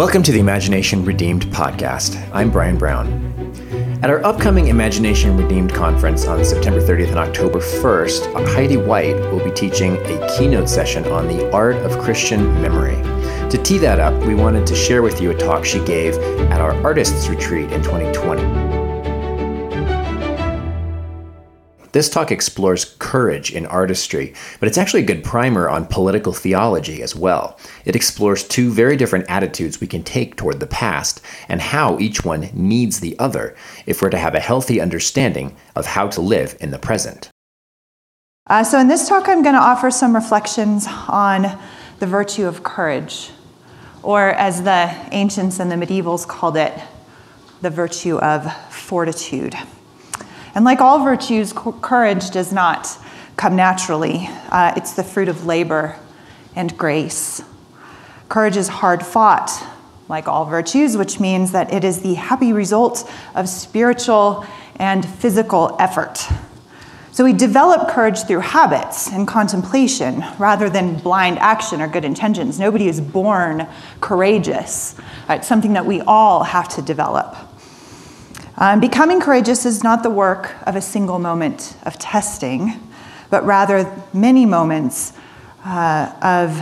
Welcome to the Imagination Redeemed podcast. I'm Brian Brown. At our upcoming Imagination Redeemed conference on September 30th and October 1st, Heidi White will be teaching a keynote session on the art of Christian memory. To tee that up, we wanted to share with you a talk she gave at our Artists Retreat in 2020. This talk explores courage in artistry, but it's actually a good primer on political theology as well. It explores two very different attitudes we can take toward the past and how each one needs the other if we're to have a healthy understanding of how to live in the present. Uh, so, in this talk, I'm going to offer some reflections on the virtue of courage, or as the ancients and the medievals called it, the virtue of fortitude. And like all virtues, courage does not come naturally, uh, it's the fruit of labor and grace. Courage is hard fought, like all virtues, which means that it is the happy result of spiritual and physical effort. So we develop courage through habits and contemplation rather than blind action or good intentions. Nobody is born courageous. It's something that we all have to develop. Um, becoming courageous is not the work of a single moment of testing, but rather many moments uh, of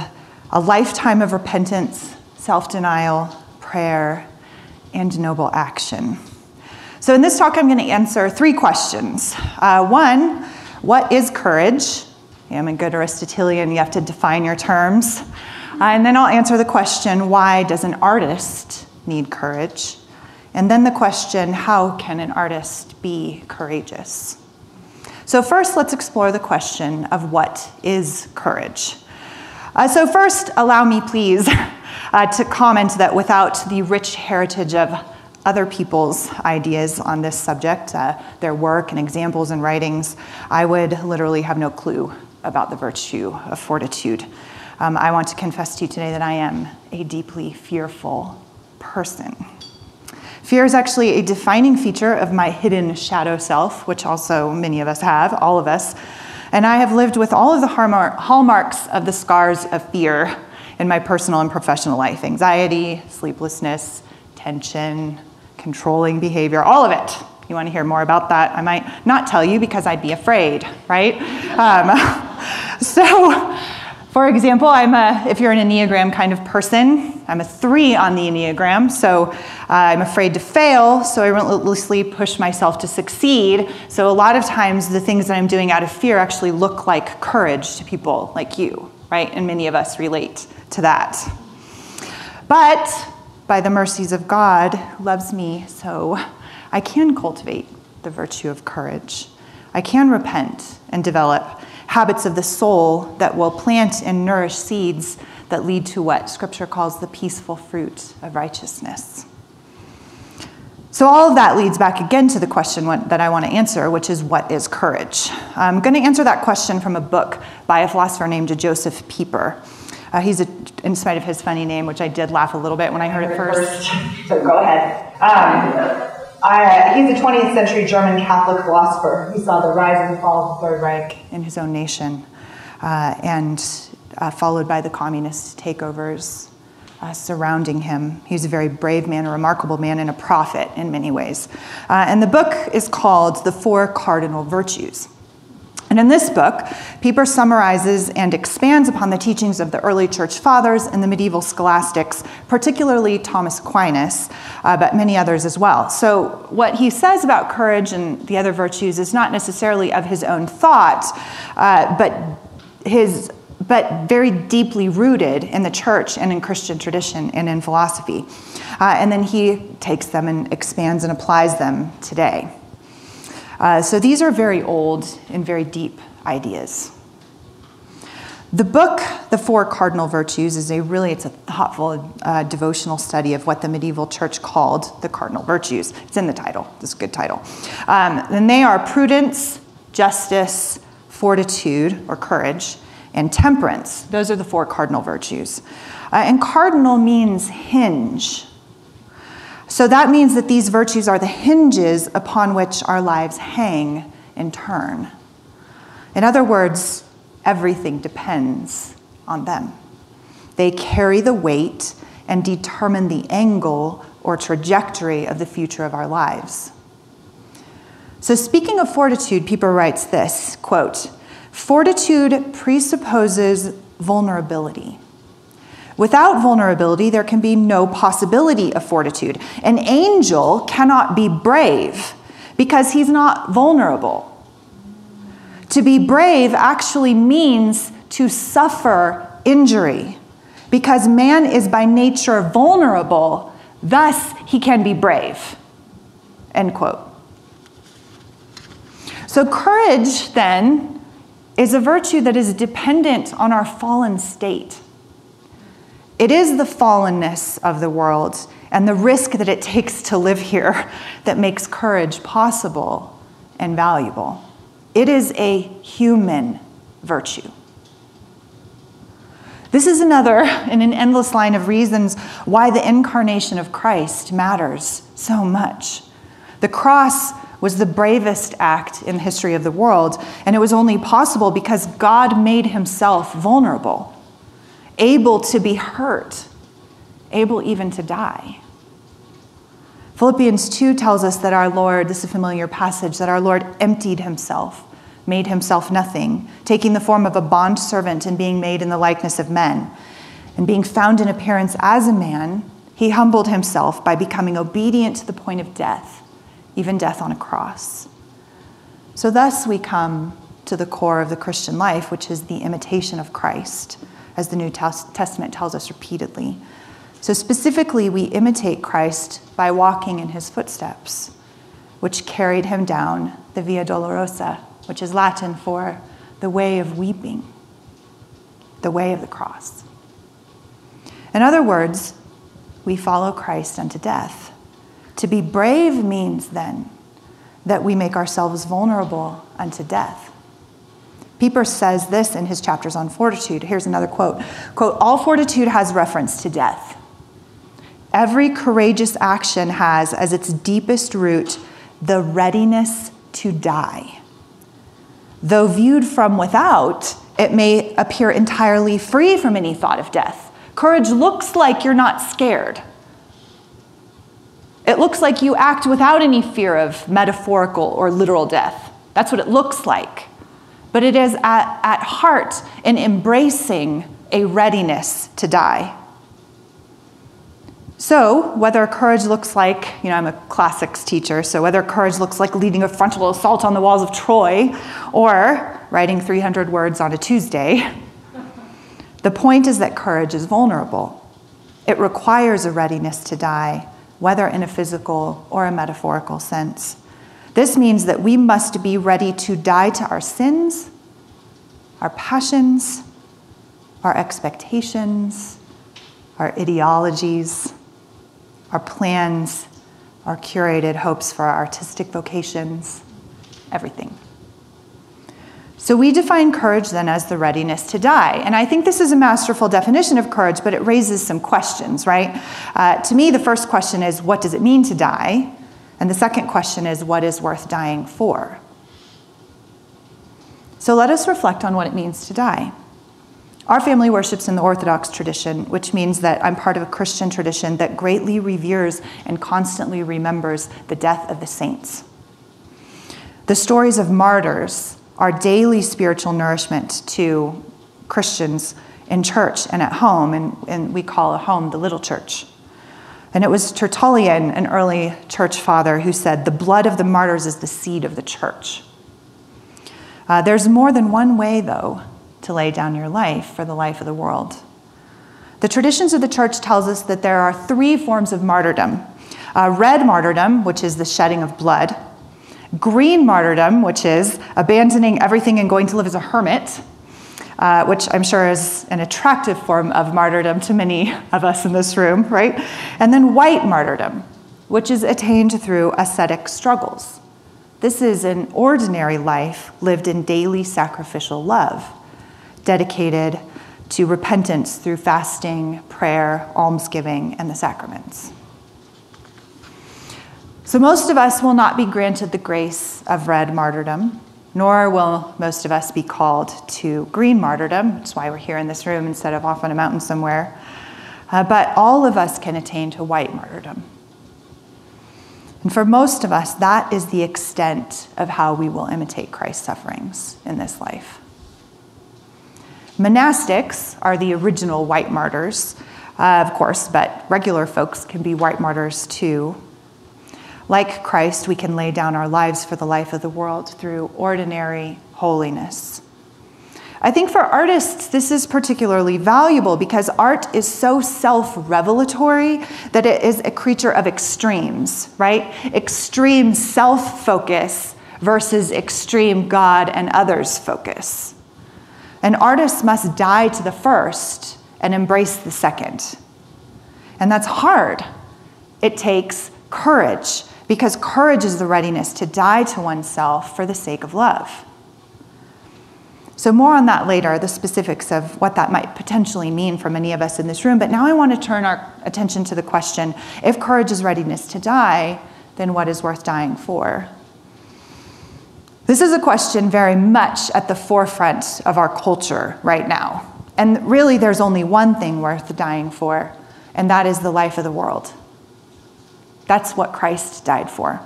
a lifetime of repentance, self denial, prayer, and noble action. So, in this talk, I'm going to answer three questions. Uh, one, what is courage? I'm a good Aristotelian, you have to define your terms. Uh, and then I'll answer the question why does an artist need courage? And then the question how can an artist be courageous? So, first, let's explore the question of what is courage. Uh, so, first, allow me, please, uh, to comment that without the rich heritage of other people's ideas on this subject, uh, their work and examples and writings, I would literally have no clue about the virtue of fortitude. Um, I want to confess to you today that I am a deeply fearful person. Fear is actually a defining feature of my hidden shadow self, which also many of us have, all of us. And I have lived with all of the hallmarks of the scars of fear in my personal and professional life anxiety, sleeplessness, tension, controlling behavior, all of it. You want to hear more about that? I might not tell you because I'd be afraid, right? Um, so, for example, I'm a, if you're an Enneagram kind of person, I'm a three on the Enneagram, so uh, I'm afraid to fail, so I relentlessly push myself to succeed. So a lot of times the things that I'm doing out of fear actually look like courage to people like you, right? And many of us relate to that. But by the mercies of God, who loves me so, I can cultivate the virtue of courage. I can repent and develop habits of the soul that will plant and nourish seeds that lead to what Scripture calls the peaceful fruit of righteousness. So, all of that leads back again to the question that I want to answer, which is what is courage? I'm going to answer that question from a book by a philosopher named Joseph Pieper. Uh, he's, a, in spite of his funny name, which I did laugh a little bit when I heard it first. So, go ahead. Um, I, he's a 20th century German Catholic philosopher. He saw the rise and fall of the Third Reich in his own nation, uh, and uh, followed by the communist takeovers uh, surrounding him. He was a very brave man, a remarkable man, and a prophet in many ways. Uh, and the book is called The Four Cardinal Virtues. And in this book, Pieper summarizes and expands upon the teachings of the early church fathers and the medieval scholastics, particularly Thomas Aquinas, uh, but many others as well. So, what he says about courage and the other virtues is not necessarily of his own thought, uh, but his but very deeply rooted in the church and in Christian tradition and in philosophy. Uh, and then he takes them and expands and applies them today. Uh, so these are very old and very deep ideas. The book, The Four Cardinal Virtues, is a really, it's a thoughtful uh, devotional study of what the medieval church called the cardinal virtues. It's in the title, it's a good title. Um, and they are prudence, justice, fortitude, or courage, and temperance. Those are the four cardinal virtues. Uh, and cardinal means hinge, so that means that these virtues are the hinges upon which our lives hang and turn. In other words, everything depends on them. They carry the weight and determine the angle or trajectory of the future of our lives. So, speaking of fortitude, Pieper writes this quote, Fortitude presupposes vulnerability. Without vulnerability, there can be no possibility of fortitude. An angel cannot be brave because he's not vulnerable. To be brave actually means to suffer injury because man is by nature vulnerable, thus, he can be brave. End quote. So, courage then is a virtue that is dependent on our fallen state. It is the fallenness of the world and the risk that it takes to live here that makes courage possible and valuable. It is a human virtue. This is another in an endless line of reasons why the incarnation of Christ matters so much. The cross was the bravest act in the history of the world, and it was only possible because God made himself vulnerable, able to be hurt, able even to die. Philippians 2 tells us that our Lord, this is a familiar passage, that our Lord emptied himself, made himself nothing, taking the form of a bondservant and being made in the likeness of men. And being found in appearance as a man, he humbled himself by becoming obedient to the point of death, even death on a cross. So, thus, we come to the core of the Christian life, which is the imitation of Christ, as the New Testament tells us repeatedly. So, specifically, we imitate Christ by walking in his footsteps, which carried him down the Via Dolorosa, which is Latin for the way of weeping, the way of the cross. In other words, we follow Christ unto death. To be brave means then that we make ourselves vulnerable unto death. Pieper says this in his chapters on fortitude. Here's another quote. Quote, all fortitude has reference to death. Every courageous action has as its deepest root the readiness to die. Though viewed from without, it may appear entirely free from any thought of death. Courage looks like you're not scared. It looks like you act without any fear of metaphorical or literal death. That's what it looks like. But it is at, at heart an embracing a readiness to die. So, whether courage looks like, you know, I'm a classics teacher, so whether courage looks like leading a frontal assault on the walls of Troy or writing 300 words on a Tuesday, the point is that courage is vulnerable. It requires a readiness to die, whether in a physical or a metaphorical sense. This means that we must be ready to die to our sins, our passions, our expectations, our ideologies our plans, our curated hopes for our artistic vocations, everything. So we define courage then as the readiness to die. And I think this is a masterful definition of courage, but it raises some questions, right? Uh, to me, the first question is what does it mean to die? And the second question is what is worth dying for? So let us reflect on what it means to die. Our family worships in the Orthodox tradition, which means that I'm part of a Christian tradition that greatly reveres and constantly remembers the death of the saints. The stories of martyrs are daily spiritual nourishment to Christians in church and at home, and, and we call a home the little church. And it was Tertullian, an early church father, who said, The blood of the martyrs is the seed of the church. Uh, there's more than one way, though, to lay down your life for the life of the world. The traditions of the church tells us that there are three forms of martyrdom. Uh, red martyrdom, which is the shedding of blood. Green martyrdom, which is abandoning everything and going to live as a hermit, uh, which I'm sure is an attractive form of martyrdom to many of us in this room, right? And then white martyrdom, which is attained through ascetic struggles. This is an ordinary life lived in daily sacrificial love dedicated to repentance through fasting, prayer, almsgiving, and the sacraments. So, most of us will not be granted the grace of red martyrdom, nor will most of us be called to green martyrdom. That's why we're here in this room instead of off on a mountain somewhere. uh, but all of us can attain to white martyrdom. And for most of us, that is the extent of how we will imitate Christ's sufferings in this life. Monastics are the original white martyrs, uh, of course, but regular folks can be white martyrs too. Like Christ, we can lay down our lives for the life of the world through ordinary holiness. I think for artists, this is particularly valuable because art is so self revelatory that it is a creature of extremes, right? Extreme self focus versus extreme God and others focus. An artist must die to the first and embrace the second. And that's hard. It takes courage because courage is the readiness to die to oneself for the sake of love. So, more on that later, the specifics of what that might potentially mean for many of us in this room. But now I want to turn our attention to the question if courage is readiness to die, then what is worth dying for? This is a question very much at the forefront of our culture right now. And really, there's only one thing worth dying for, and that is the life of the world. That's what Christ died for.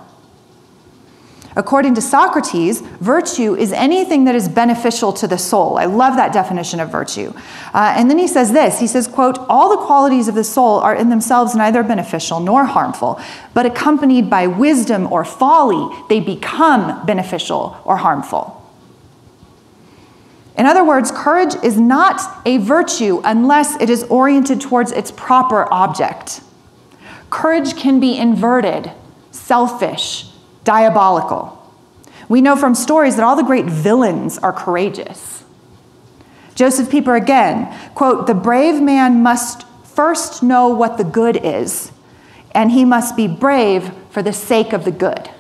According to Socrates, virtue is anything that is beneficial to the soul. I love that definition of virtue. Uh, and then he says this he says, quote, all the qualities of the soul are in themselves neither beneficial nor harmful, but accompanied by wisdom or folly, they become beneficial or harmful. In other words, courage is not a virtue unless it is oriented towards its proper object. Courage can be inverted, selfish, diabolical. We know from stories that all the great villains are courageous. Joseph Pieper again, quote, the brave man must first know what the good is, and he must be brave for the sake of the good,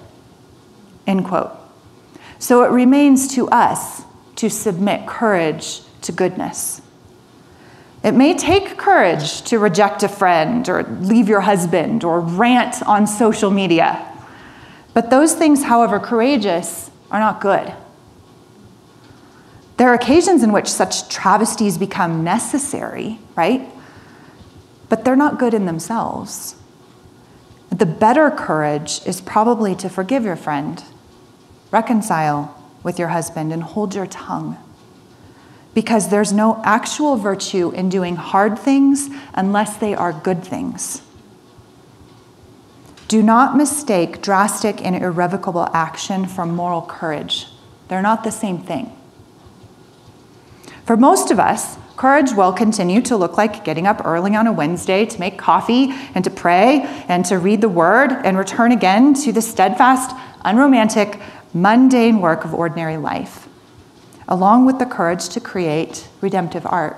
end quote. So it remains to us to submit courage to goodness. It may take courage to reject a friend or leave your husband or rant on social media. But those things, however courageous, are not good. There are occasions in which such travesties become necessary, right? But they're not good in themselves. The better courage is probably to forgive your friend, reconcile with your husband, and hold your tongue. Because there's no actual virtue in doing hard things unless they are good things. Do not mistake drastic and irrevocable action for moral courage. They're not the same thing. For most of us, courage will continue to look like getting up early on a Wednesday to make coffee and to pray and to read the word and return again to the steadfast, unromantic, mundane work of ordinary life, along with the courage to create redemptive art.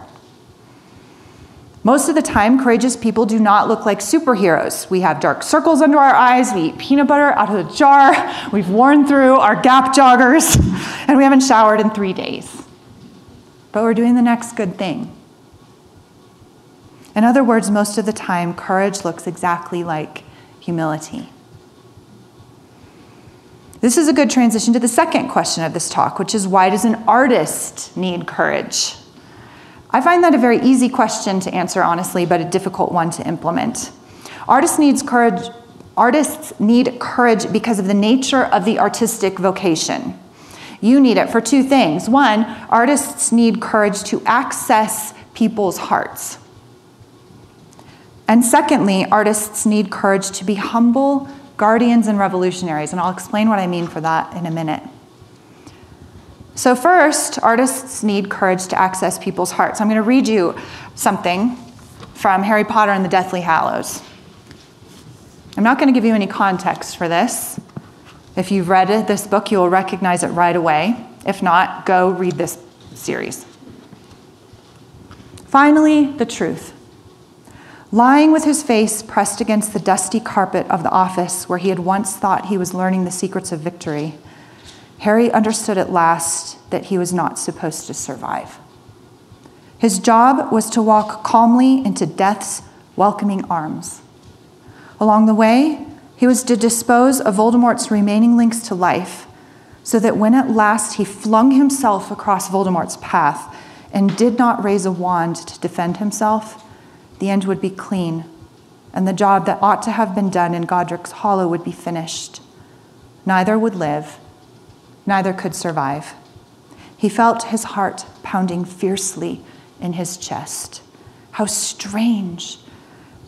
Most of the time, courageous people do not look like superheroes. We have dark circles under our eyes, we eat peanut butter out of the jar, we've worn through our gap joggers, and we haven't showered in three days. But we're doing the next good thing. In other words, most of the time, courage looks exactly like humility. This is a good transition to the second question of this talk, which is why does an artist need courage? I find that a very easy question to answer honestly, but a difficult one to implement. Artists needs courage artists need courage because of the nature of the artistic vocation. You need it for two things. One, artists need courage to access people's hearts. And secondly, artists need courage to be humble guardians and revolutionaries. And I'll explain what I mean for that in a minute. So, first, artists need courage to access people's hearts. I'm going to read you something from Harry Potter and the Deathly Hallows. I'm not going to give you any context for this. If you've read this book, you will recognize it right away. If not, go read this series. Finally, the truth. Lying with his face pressed against the dusty carpet of the office where he had once thought he was learning the secrets of victory, Harry understood at last that he was not supposed to survive. His job was to walk calmly into death's welcoming arms. Along the way, he was to dispose of Voldemort's remaining links to life, so that when at last he flung himself across Voldemort's path and did not raise a wand to defend himself, the end would be clean, and the job that ought to have been done in Godric's Hollow would be finished. Neither would live, neither could survive. He felt his heart pounding fiercely in his chest. How strange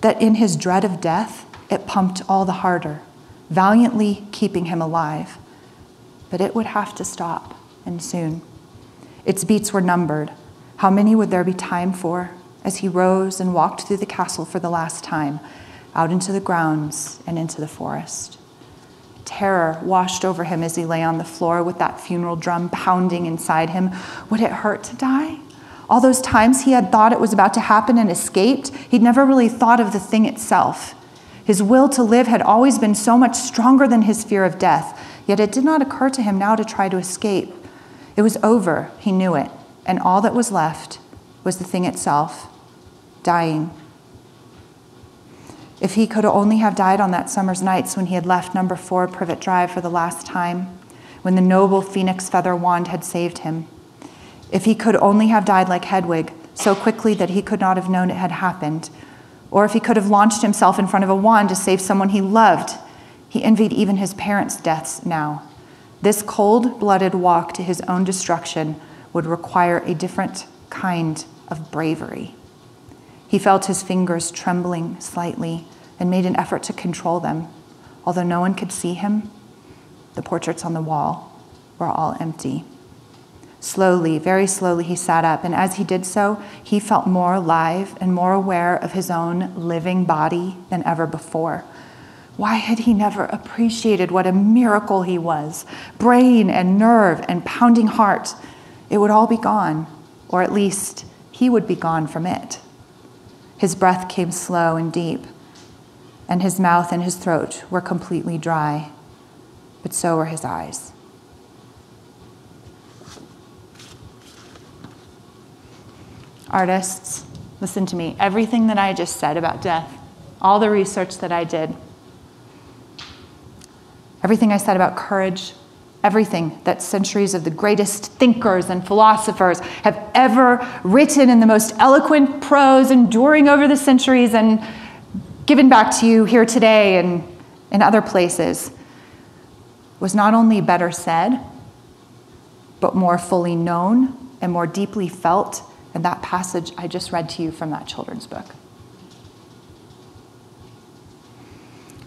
that in his dread of death, it pumped all the harder, valiantly keeping him alive. But it would have to stop, and soon. Its beats were numbered. How many would there be time for as he rose and walked through the castle for the last time, out into the grounds and into the forest? Terror washed over him as he lay on the floor with that funeral drum pounding inside him. Would it hurt to die? All those times he had thought it was about to happen and escaped, he'd never really thought of the thing itself. His will to live had always been so much stronger than his fear of death, yet it did not occur to him now to try to escape. It was over, he knew it, and all that was left was the thing itself dying. If he could only have died on that summer's nights when he had left number four Privet Drive for the last time, when the noble phoenix feather wand had saved him. If he could only have died like Hedwig, so quickly that he could not have known it had happened, or if he could have launched himself in front of a wand to save someone he loved, he envied even his parents' deaths now. This cold blooded walk to his own destruction would require a different kind of bravery. He felt his fingers trembling slightly and made an effort to control them. Although no one could see him, the portraits on the wall were all empty. Slowly, very slowly, he sat up, and as he did so, he felt more alive and more aware of his own living body than ever before. Why had he never appreciated what a miracle he was? Brain and nerve and pounding heart. It would all be gone, or at least he would be gone from it. His breath came slow and deep, and his mouth and his throat were completely dry, but so were his eyes. Artists, listen to me. Everything that I just said about death, all the research that I did, everything I said about courage, everything that centuries of the greatest thinkers and philosophers have ever written in the most eloquent prose, enduring over the centuries and given back to you here today and in other places, was not only better said, but more fully known and more deeply felt and that passage I just read to you from that children's book.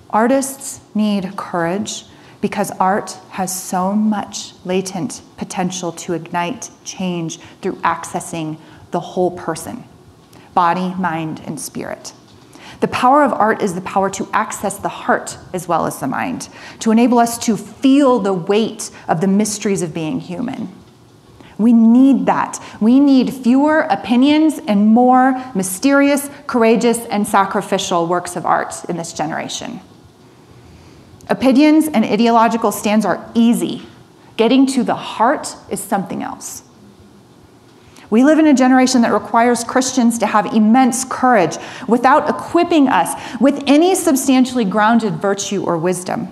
Artists need courage because art has so much latent potential to ignite change through accessing the whole person body, mind, and spirit. The power of art is the power to access the heart as well as the mind, to enable us to feel the weight of the mysteries of being human. We need that. We need fewer opinions and more mysterious, courageous, and sacrificial works of art in this generation. Opinions and ideological stands are easy. Getting to the heart is something else. We live in a generation that requires Christians to have immense courage without equipping us with any substantially grounded virtue or wisdom.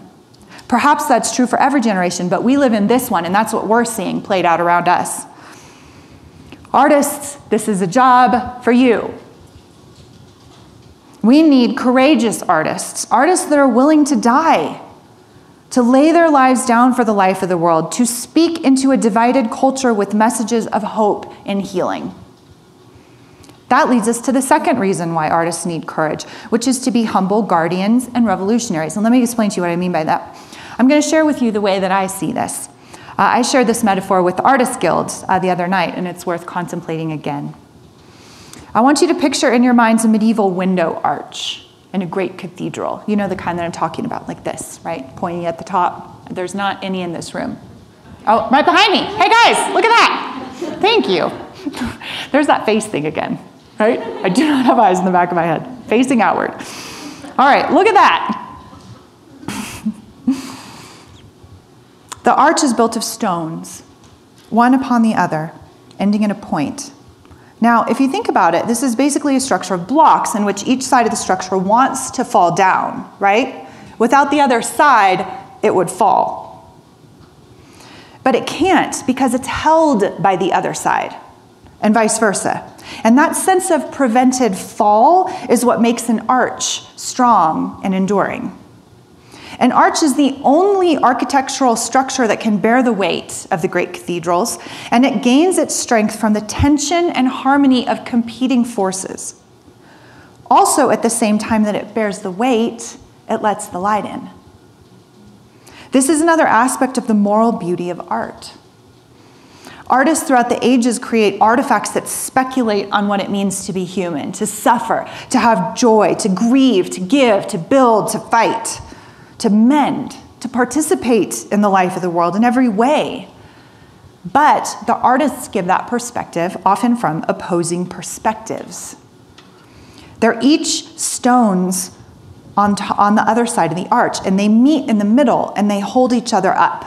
Perhaps that's true for every generation, but we live in this one, and that's what we're seeing played out around us. Artists, this is a job for you. We need courageous artists, artists that are willing to die, to lay their lives down for the life of the world, to speak into a divided culture with messages of hope and healing. That leads us to the second reason why artists need courage, which is to be humble guardians and revolutionaries. And let me explain to you what I mean by that. I'm going to share with you the way that I see this. Uh, I shared this metaphor with the Artists Guild uh, the other night, and it's worth contemplating again. I want you to picture in your minds a medieval window arch in a great cathedral. You know the kind that I'm talking about, like this, right? Pointing at the top. There's not any in this room. Oh, right behind me. Hey guys, look at that. Thank you. There's that face thing again, right? I do not have eyes in the back of my head, facing outward. All right, look at that. The arch is built of stones, one upon the other, ending in a point. Now, if you think about it, this is basically a structure of blocks in which each side of the structure wants to fall down, right? Without the other side, it would fall. But it can't because it's held by the other side. and vice versa. And that sense of prevented fall is what makes an arch strong and enduring. An arch is the only architectural structure that can bear the weight of the great cathedrals, and it gains its strength from the tension and harmony of competing forces. Also, at the same time that it bears the weight, it lets the light in. This is another aspect of the moral beauty of art. Artists throughout the ages create artifacts that speculate on what it means to be human, to suffer, to have joy, to grieve, to give, to build, to fight, to mend, to participate in the life of the world in every way. But the artists give that perspective often from opposing perspectives. They're each stones on, on the other side of the arch, and they meet in the middle and they hold each other up.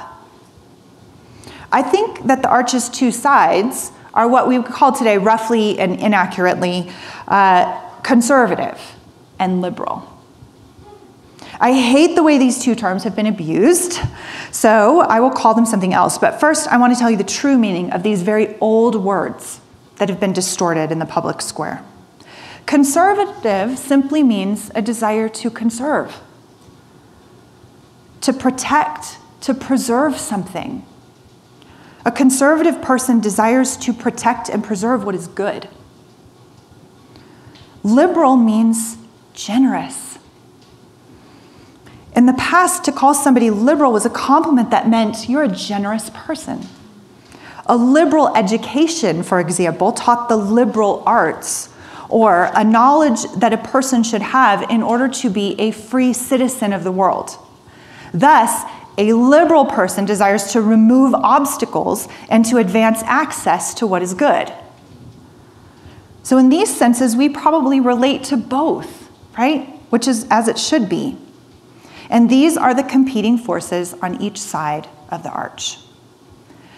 I think that the arch's two sides are what we call today, roughly and inaccurately, uh, conservative and liberal. I hate the way these two terms have been abused, so I will call them something else. But first, I want to tell you the true meaning of these very old words that have been distorted in the public square. Conservative simply means a desire to conserve, to protect, to preserve something. A conservative person desires to protect and preserve what is good. Liberal means generous. In the past, to call somebody liberal was a compliment that meant you're a generous person. A liberal education, for example, taught the liberal arts, or a knowledge that a person should have in order to be a free citizen of the world. Thus, a liberal person desires to remove obstacles and to advance access to what is good. So, in these senses, we probably relate to both, right? Which is as it should be. And these are the competing forces on each side of the arch.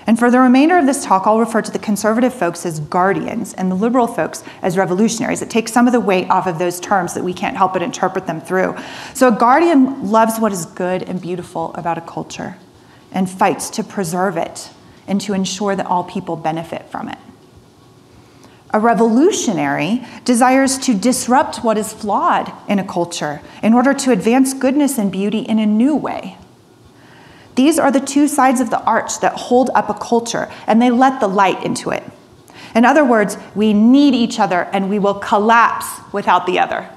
And for the remainder of this talk, I'll refer to the conservative folks as guardians and the liberal folks as revolutionaries. It takes some of the weight off of those terms that we can't help but interpret them through. So, a guardian loves what is good and beautiful about a culture and fights to preserve it and to ensure that all people benefit from it. A revolutionary desires to disrupt what is flawed in a culture in order to advance goodness and beauty in a new way. These are the two sides of the arch that hold up a culture and they let the light into it. In other words, we need each other and we will collapse without the other.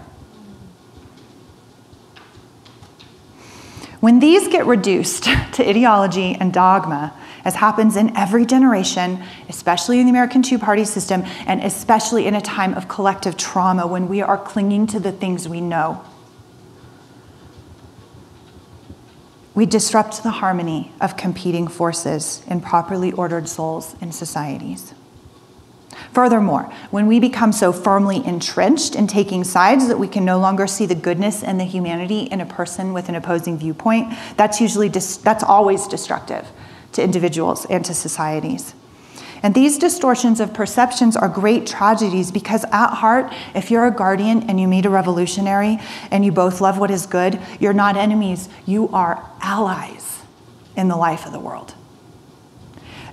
When these get reduced to ideology and dogma, as happens in every generation, especially in the American two party system, and especially in a time of collective trauma when we are clinging to the things we know, We disrupt the harmony of competing forces in properly ordered souls and societies. Furthermore, when we become so firmly entrenched in taking sides that we can no longer see the goodness and the humanity in a person with an opposing viewpoint, that's usually that's always destructive to individuals and to societies. And these distortions of perceptions are great tragedies because, at heart, if you're a guardian and you meet a revolutionary and you both love what is good, you're not enemies, you are allies in the life of the world.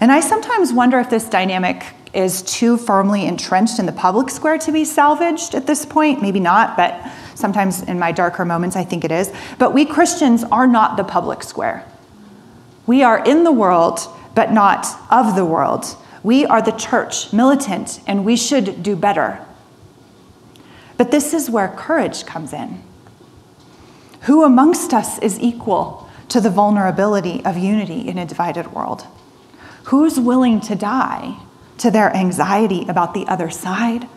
And I sometimes wonder if this dynamic is too firmly entrenched in the public square to be salvaged at this point. Maybe not, but sometimes in my darker moments, I think it is. But we Christians are not the public square. We are in the world, but not of the world. We are the church, militant, and we should do better. But this is where courage comes in. Who amongst us is equal to the vulnerability of unity in a divided world? Who's willing to die to their anxiety about the other side,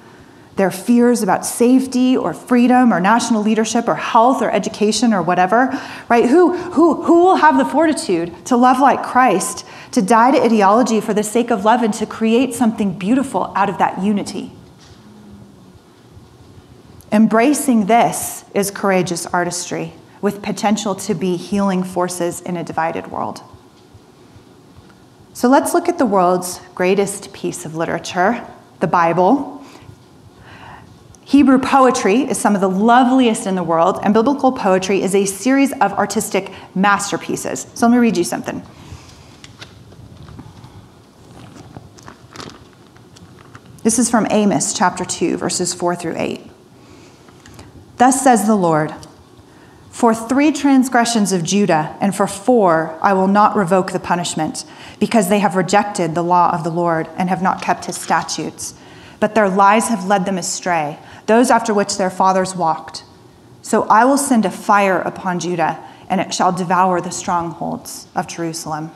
their fears about safety or freedom or national leadership or health or education or whatever, right? Who, who, who will have the fortitude to love like Christ to die to ideology for the sake of love and to create something beautiful out of that unity. Embracing this is courageous artistry with potential to be healing forces in a divided world. So let's look at the world's greatest piece of literature, the Bible. Hebrew poetry is some of the loveliest in the world, and biblical poetry is a series of artistic masterpieces. So let me read you something. This is from Amos chapter 2, verses 4 through 8. Thus says the Lord For three transgressions of Judah, and for four, I will not revoke the punishment, because they have rejected the law of the Lord and have not kept his statutes. But their lies have led them astray, those after which their fathers walked. So I will send a fire upon Judah, and it shall devour the strongholds of Jerusalem.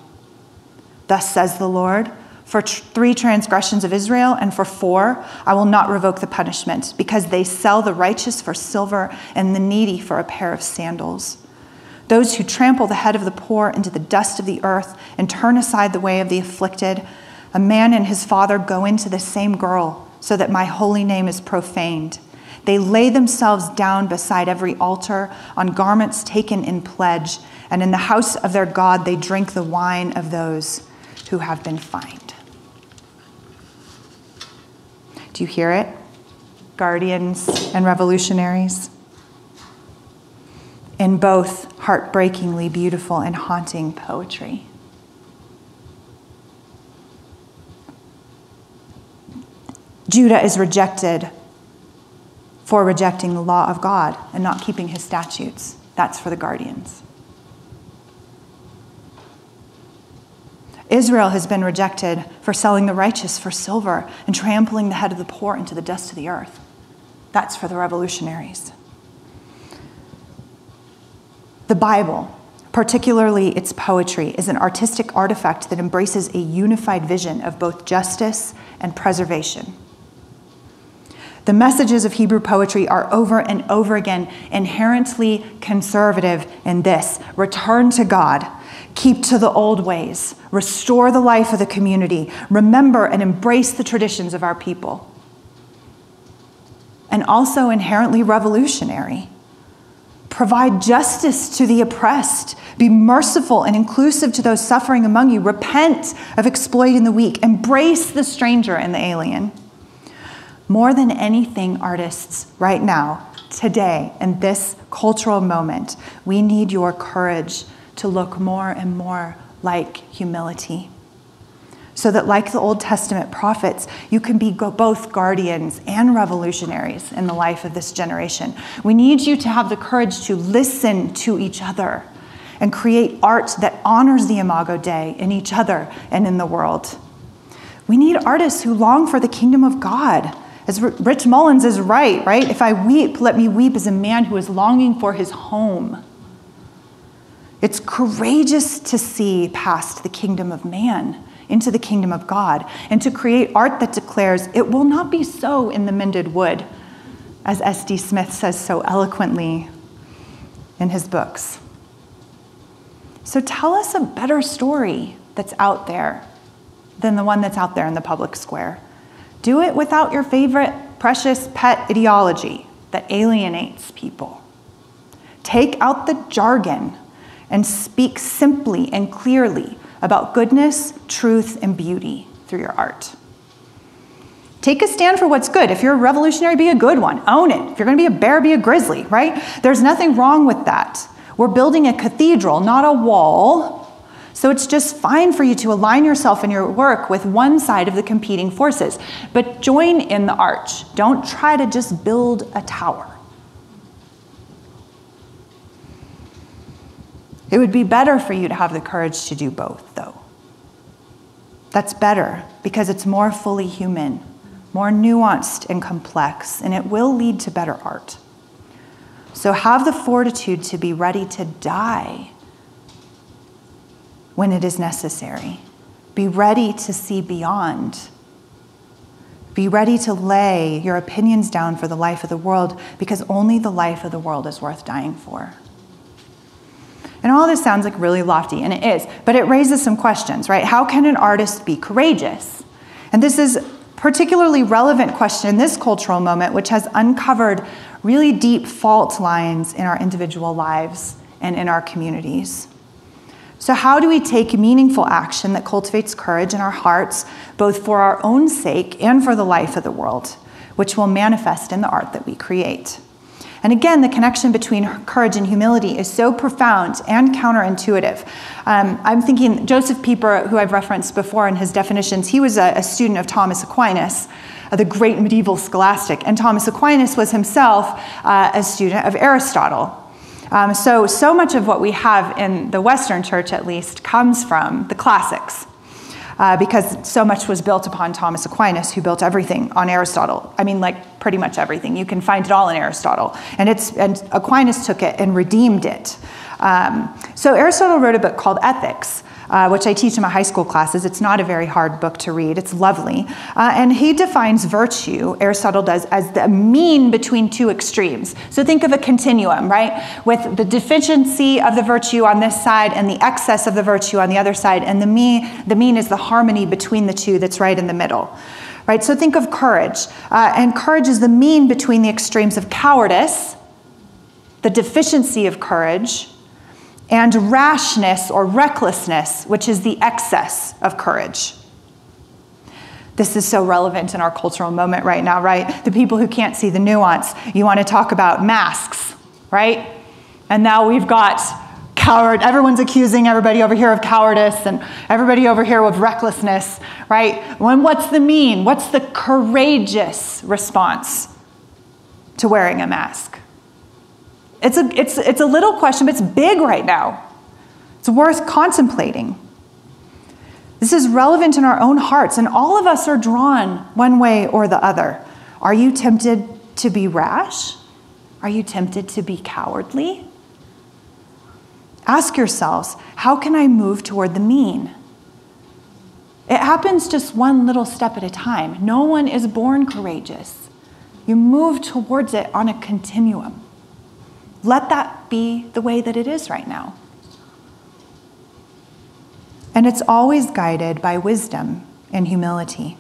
Thus says the Lord for tr- three transgressions of Israel, and for four, I will not revoke the punishment, because they sell the righteous for silver and the needy for a pair of sandals. Those who trample the head of the poor into the dust of the earth and turn aside the way of the afflicted, a man and his father go into the same girl, so that my holy name is profaned. They lay themselves down beside every altar on garments taken in pledge, and in the house of their God they drink the wine of those who have been fined. Do you hear it? Guardians and revolutionaries. In both heartbreakingly beautiful and haunting poetry. Judah is rejected for rejecting the law of God and not keeping his statutes. That's for the guardians. Israel has been rejected for selling the righteous for silver and trampling the head of the poor into the dust of the earth. That's for the revolutionaries. The Bible, particularly its poetry, is an artistic artifact that embraces a unified vision of both justice and preservation. The messages of Hebrew poetry are over and over again inherently conservative in this return to God Keep to the old ways. Restore the life of the community. Remember and embrace the traditions of our people. And also inherently revolutionary. Provide justice to the oppressed. Be merciful and inclusive to those suffering among you. Repent of exploiting the weak. Embrace the stranger and the alien. More than anything, artists, right now, today, in this cultural moment, we need your courage to look more and more like humility. So that, like the Old Testament prophets, you can be both guardians and revolutionaries in the life of this generation. We need you to have the courage to listen to each other and create art that honors the Imago Dei in each other and in the world. We need artists who long for the kingdom of God. As Rich Mullins is right, right? If I weep, let me weep as a man who is longing for his home. It's courageous to see past the kingdom of man into the kingdom of God and to create art that declares it will not be so in the mended wood, as S.D. Smith says so eloquently in his books. So tell us a better story that's out there than the one that's out there in the public square. Do it without your favorite precious pet ideology that alienates people. Take out the jargon and speak simply and clearly about goodness, truth, and beauty through your art. Take a stand for what's good. If you're a revolutionary, be a good one. Own it. If you're going to be a bear, be a grizzly, right? There's nothing wrong with that. We're building a cathedral, not a wall. So it's just fine for you to align yourself in your work with one side of the competing forces. But join in the arch. Don't try to just build a tower. It would be better for you to have the courage to do both, though. That's better because it's more fully human, more nuanced and complex, and it will lead to better art. So have the fortitude to be ready to die when it is necessary. Be ready to see beyond. Be ready to lay your opinions down for the life of the world because only the life of the world is worth dying for. And all this sounds like really lofty, and it is, but it raises some questions, right? How can an artist be courageous? And this is particularly relevant question in this cultural moment, which has uncovered really deep fault lines in our individual lives and in our communities. So, how do we take meaningful action that cultivates courage in our hearts, both for our own sake and for the life of the world, which will manifest in the art that we create? And again, the connection between courage and humility is so profound and counterintuitive. Um, I'm thinking Joseph Pieper, who I've referenced before in his definitions, he was a, a student of Thomas Aquinas. uh, the great medieval scholastic. And Thomas Aquinas was himself uh, a student of Aristotle. Um, so, so much of what we have in the Western church, at least, comes from the classics. Uh, because so much was built upon Thomas Aquinas, who built everything on Aristotle. I mean, like pretty much everything. You can find it all in Aristotle. And, it's, and Aquinas took it and redeemed it. Um, so Aristotle wrote a book called Ethics, uh, which I teach in my high school classes. It's not a very hard book to read, it's lovely. Uh, and he defines virtue, Aristotle does, as the mean between two extremes. So think of a continuum, right? With the deficiency of the virtue on this side and the excess of the virtue on the other side. And the mean, the mean is the harmony between the two that's right in the middle. Right, so think of courage. Uh, and courage is the mean between the extremes of cowardice, the deficiency of courage, and rashness or recklessness, which is the excess of courage. This is so relevant in our cultural moment right now, right? The people who can't see the nuance, you want to talk about masks, right? And now we've got coward, everyone's accusing everybody over here of cowardice and everybody over here of recklessness, right? When what's the mean? What's the courageous response to wearing a mask? It's a, it's, it's a little question, but it's big right now. It's worth contemplating. This is relevant in our own hearts, and all of us are drawn one way or the other. Are you tempted to be rash? Are you tempted to be cowardly? Ask yourselves how can I move toward the mean? It happens just one little step at a time. No one is born courageous. You move towards it on a continuum. Let that be the way that it is right now. And it's always guided by wisdom and humility.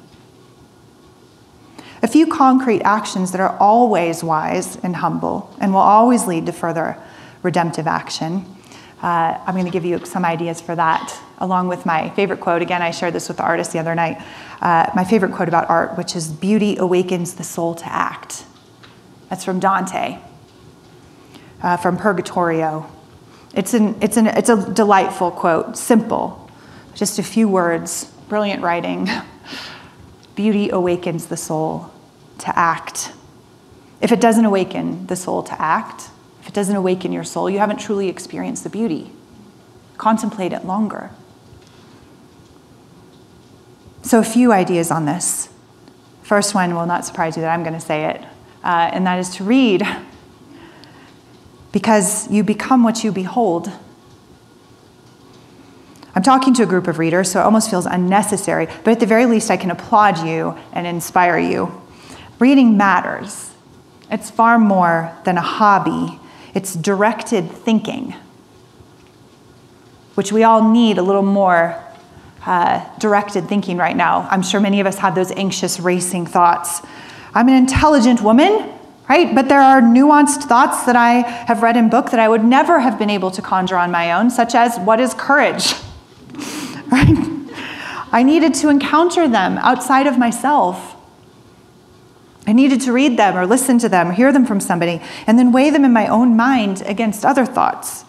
A few concrete actions that are always wise and humble and will always lead to further redemptive action. Uh, I'm going to give you some ideas for that, along with my favorite quote. Again, I shared this with the artist the other night. Uh, my favorite quote about art, which is Beauty awakens the soul to act. That's from Dante uh, from Purgatorio. It's, an, it's, an, it's a delightful quote, simple, just a few words, brilliant writing. Beauty awakens the soul to act. If it doesn't awaken the soul to act, if it doesn't awaken your soul, you haven't truly experienced the beauty. Contemplate it longer. So, a few ideas on this. First one will not surprise you that I'm going to say it, uh, and that is to read because you become what you behold. I'm talking to a group of readers, so it almost feels unnecessary, but at the very least, I can applaud you and inspire you. Reading matters. It's far more than a hobby, it's directed thinking, which we all need a little more uh, directed thinking right now. I'm sure many of us have those anxious, racing thoughts. I'm an intelligent woman right? But there are nuanced thoughts that I have read in book that I would never have been able to conjure on my own, such as what is courage? right? I needed to encounter them outside of myself. I needed to read them or listen to them, or hear them from somebody, and then weigh them in my own mind against other thoughts.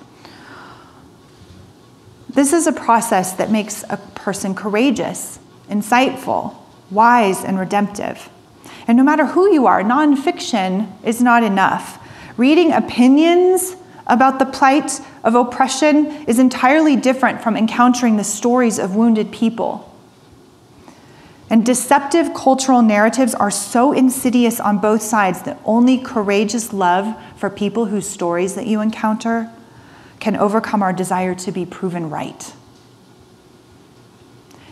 This is a process that makes a person courageous, insightful, wise, and redemptive. And no matter who you are, nonfiction is not enough. Reading opinions about the plight of oppression is entirely different from encountering the stories of wounded people. And deceptive cultural narratives are so insidious on both sides that only courageous love for people whose stories that you encounter can overcome our desire to be proven right.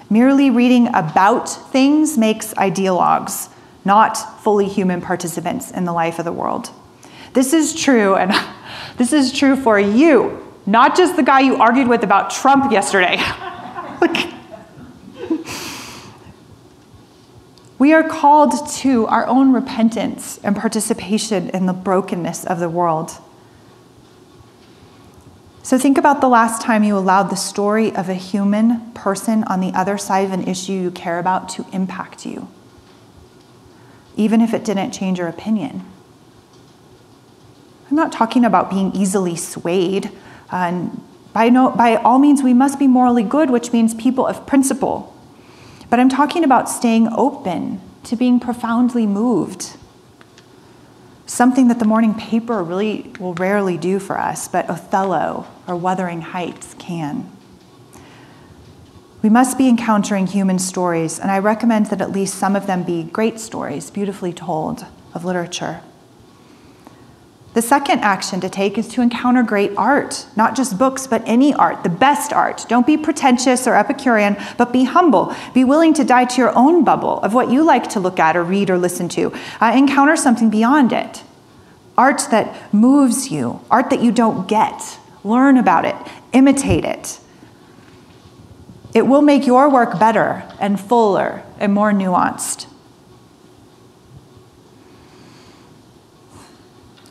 Merely reading about things makes ideologues not fully human participants in the life of the world. This is true, and this is true for you, not just the guy you argued with about Trump yesterday. we are called to our own repentance and participation in the brokenness of the world. So think about the last time you allowed the story of a human person on the other side of an issue you care about to impact you even if it didn't change your opinion. I'm not talking about being easily swayed. And by, no, by all means, we must be morally good, which means people of principle. But I'm talking about staying open to being profoundly moved. Something that the morning paper really will rarely do for us, but Othello or Wuthering Heights can. We must be encountering human stories, and I recommend that at least some of them be great stories, beautifully told, of literature. The second action to take is to encounter great art, not just books, but any art, the best art. Don't be pretentious or Epicurean, but be humble. Be willing to die to your own bubble of what you like to look at or read or listen to. Uh, encounter something beyond it. Art that moves you, art that you don't get. Learn about it, imitate it. It will make your work better and fuller and more nuanced.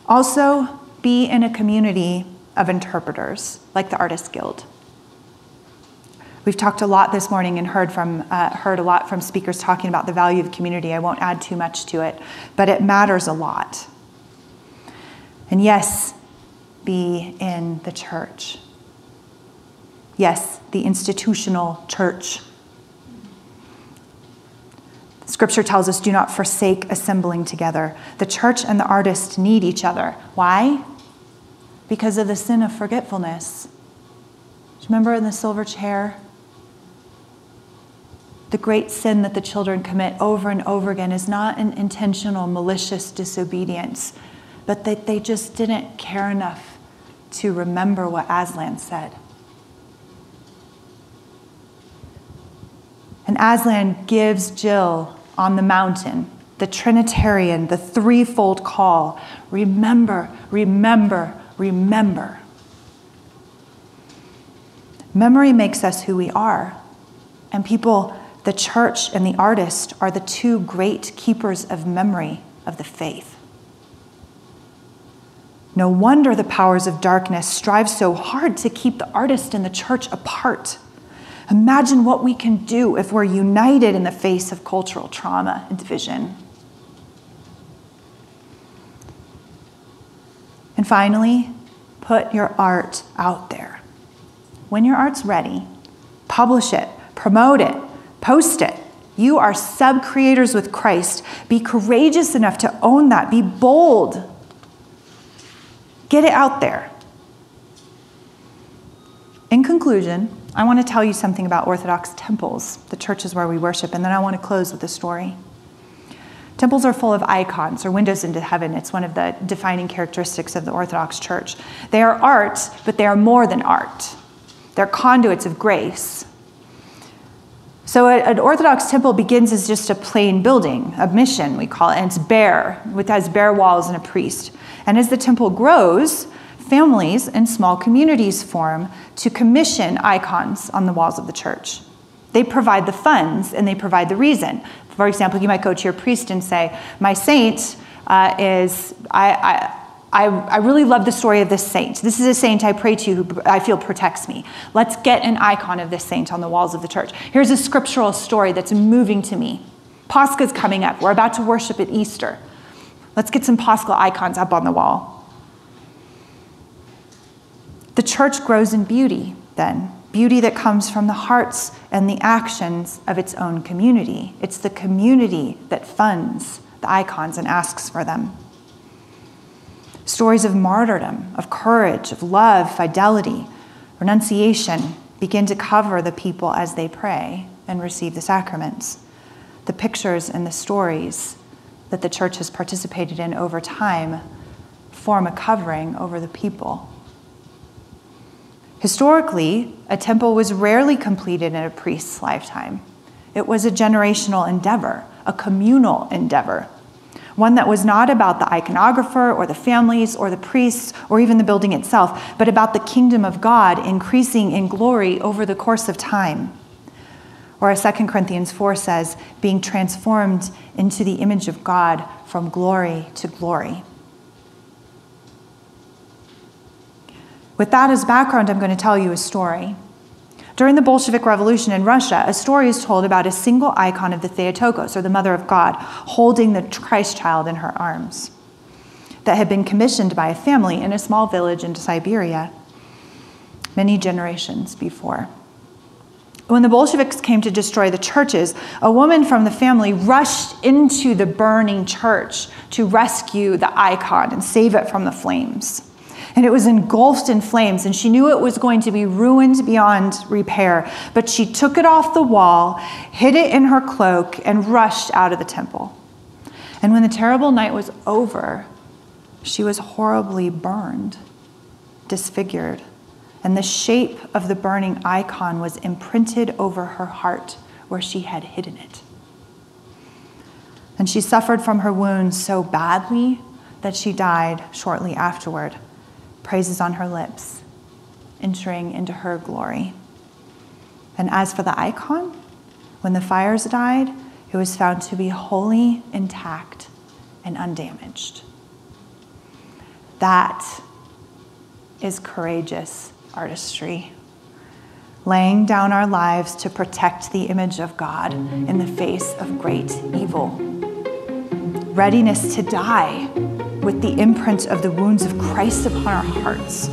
Also, be in a community of interpreters, like the Artists Guild. We've talked a lot this morning and heard, from, uh, heard a lot from speakers talking about the value of community. I won't add too much to it, but it matters a lot. And yes, be in the church. Yes, the institutional church. Scripture tells us do not forsake assembling together. The church and the artist need each other. Why? Because of the sin of forgetfulness. Remember in the silver chair? The great sin that the children commit over and over again is not an intentional, malicious disobedience, but that they just didn't care enough to remember what Aslan said. And Aslan gives Jill on the mountain, the Trinitarian, the threefold call remember, remember, remember. Memory makes us who we are. And people, the church and the artist, are the two great keepers of memory of the faith. No wonder the powers of darkness strive so hard to keep the artist and the church apart. Imagine what we can do if we're united in the face of cultural trauma and division. And finally, put your art out there. When your art's ready, publish it, promote it, post it. You are sub creators with Christ. Be courageous enough to own that. Be bold. Get it out there. Conclusion, I want to tell you something about Orthodox temples, the churches where we worship, and then I want to close with a story. Temples are full of icons or windows into heaven. It's one of the defining characteristics of the Orthodox Church. They are art, but they are more than art. They're conduits of grace. So an Orthodox temple begins as just a plain building, a mission, we call it, and it's bare, with has bare walls and a priest. And as the temple grows, families and small communities form to commission icons on the walls of the church. They provide the funds and they provide the reason. For example, you might go to your priest and say, My saint uh, is, I, I, I, really love the story of this saint. This is a saint I pray to who I feel protects me. Let's get an icon of this saint on the walls of the church. Here's a scriptural story that's moving to me. Pascha's coming up. We're about to worship at Easter. Let's get some Paschal icons up on the wall. The church grows in beauty, then, beauty that comes from the hearts and the actions of its own community. It's the community that funds the icons and asks for them. Stories of martyrdom, of courage, of love, fidelity, renunciation begin to cover the people as they pray and receive the sacraments. The pictures and the stories that the church has participated in over time form a covering over the people. Historically, a temple was rarely completed in a priest's lifetime. It was a generational endeavor, a communal endeavor, one that was not about the iconographer or the families or the priests or even the building itself, but about the kingdom of God increasing in glory over the course of time. Or as 2 Corinthians 4 says, being transformed into the image of God from glory to glory. With that as background, I'm going to tell you a story. During the Bolshevik Revolution in Russia, a story is told about a single icon of the Theotokos, or the Mother of God, holding the Christ child in her arms, that had been commissioned by a family in a small village in Siberia many generations before. When the Bolsheviks came to destroy the churches, a woman from the family rushed into the burning church to rescue the icon and save it from the flames. And it was engulfed in flames, and she knew it was going to be ruined beyond repair. But she took it off the wall, hid it in her cloak, and rushed out of the temple. And when the terrible night was over, she was horribly burned, disfigured and the shape of the burning icon was imprinted over her heart where she had hidden it. And she suffered from her wounds so badly that she died shortly afterward. Praises on her lips, entering into her glory. And as for the icon, when the fires died, it was found to be wholly intact and undamaged. That is courageous artistry, laying down our lives to protect the image of God in the face of great evil, readiness to die with the imprint of the wounds of Christ upon our hearts,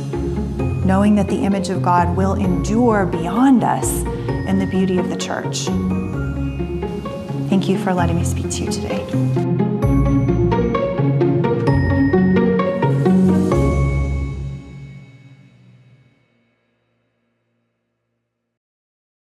knowing that the image of God will endure beyond us in the beauty of the church. Thank you for letting me speak to you today.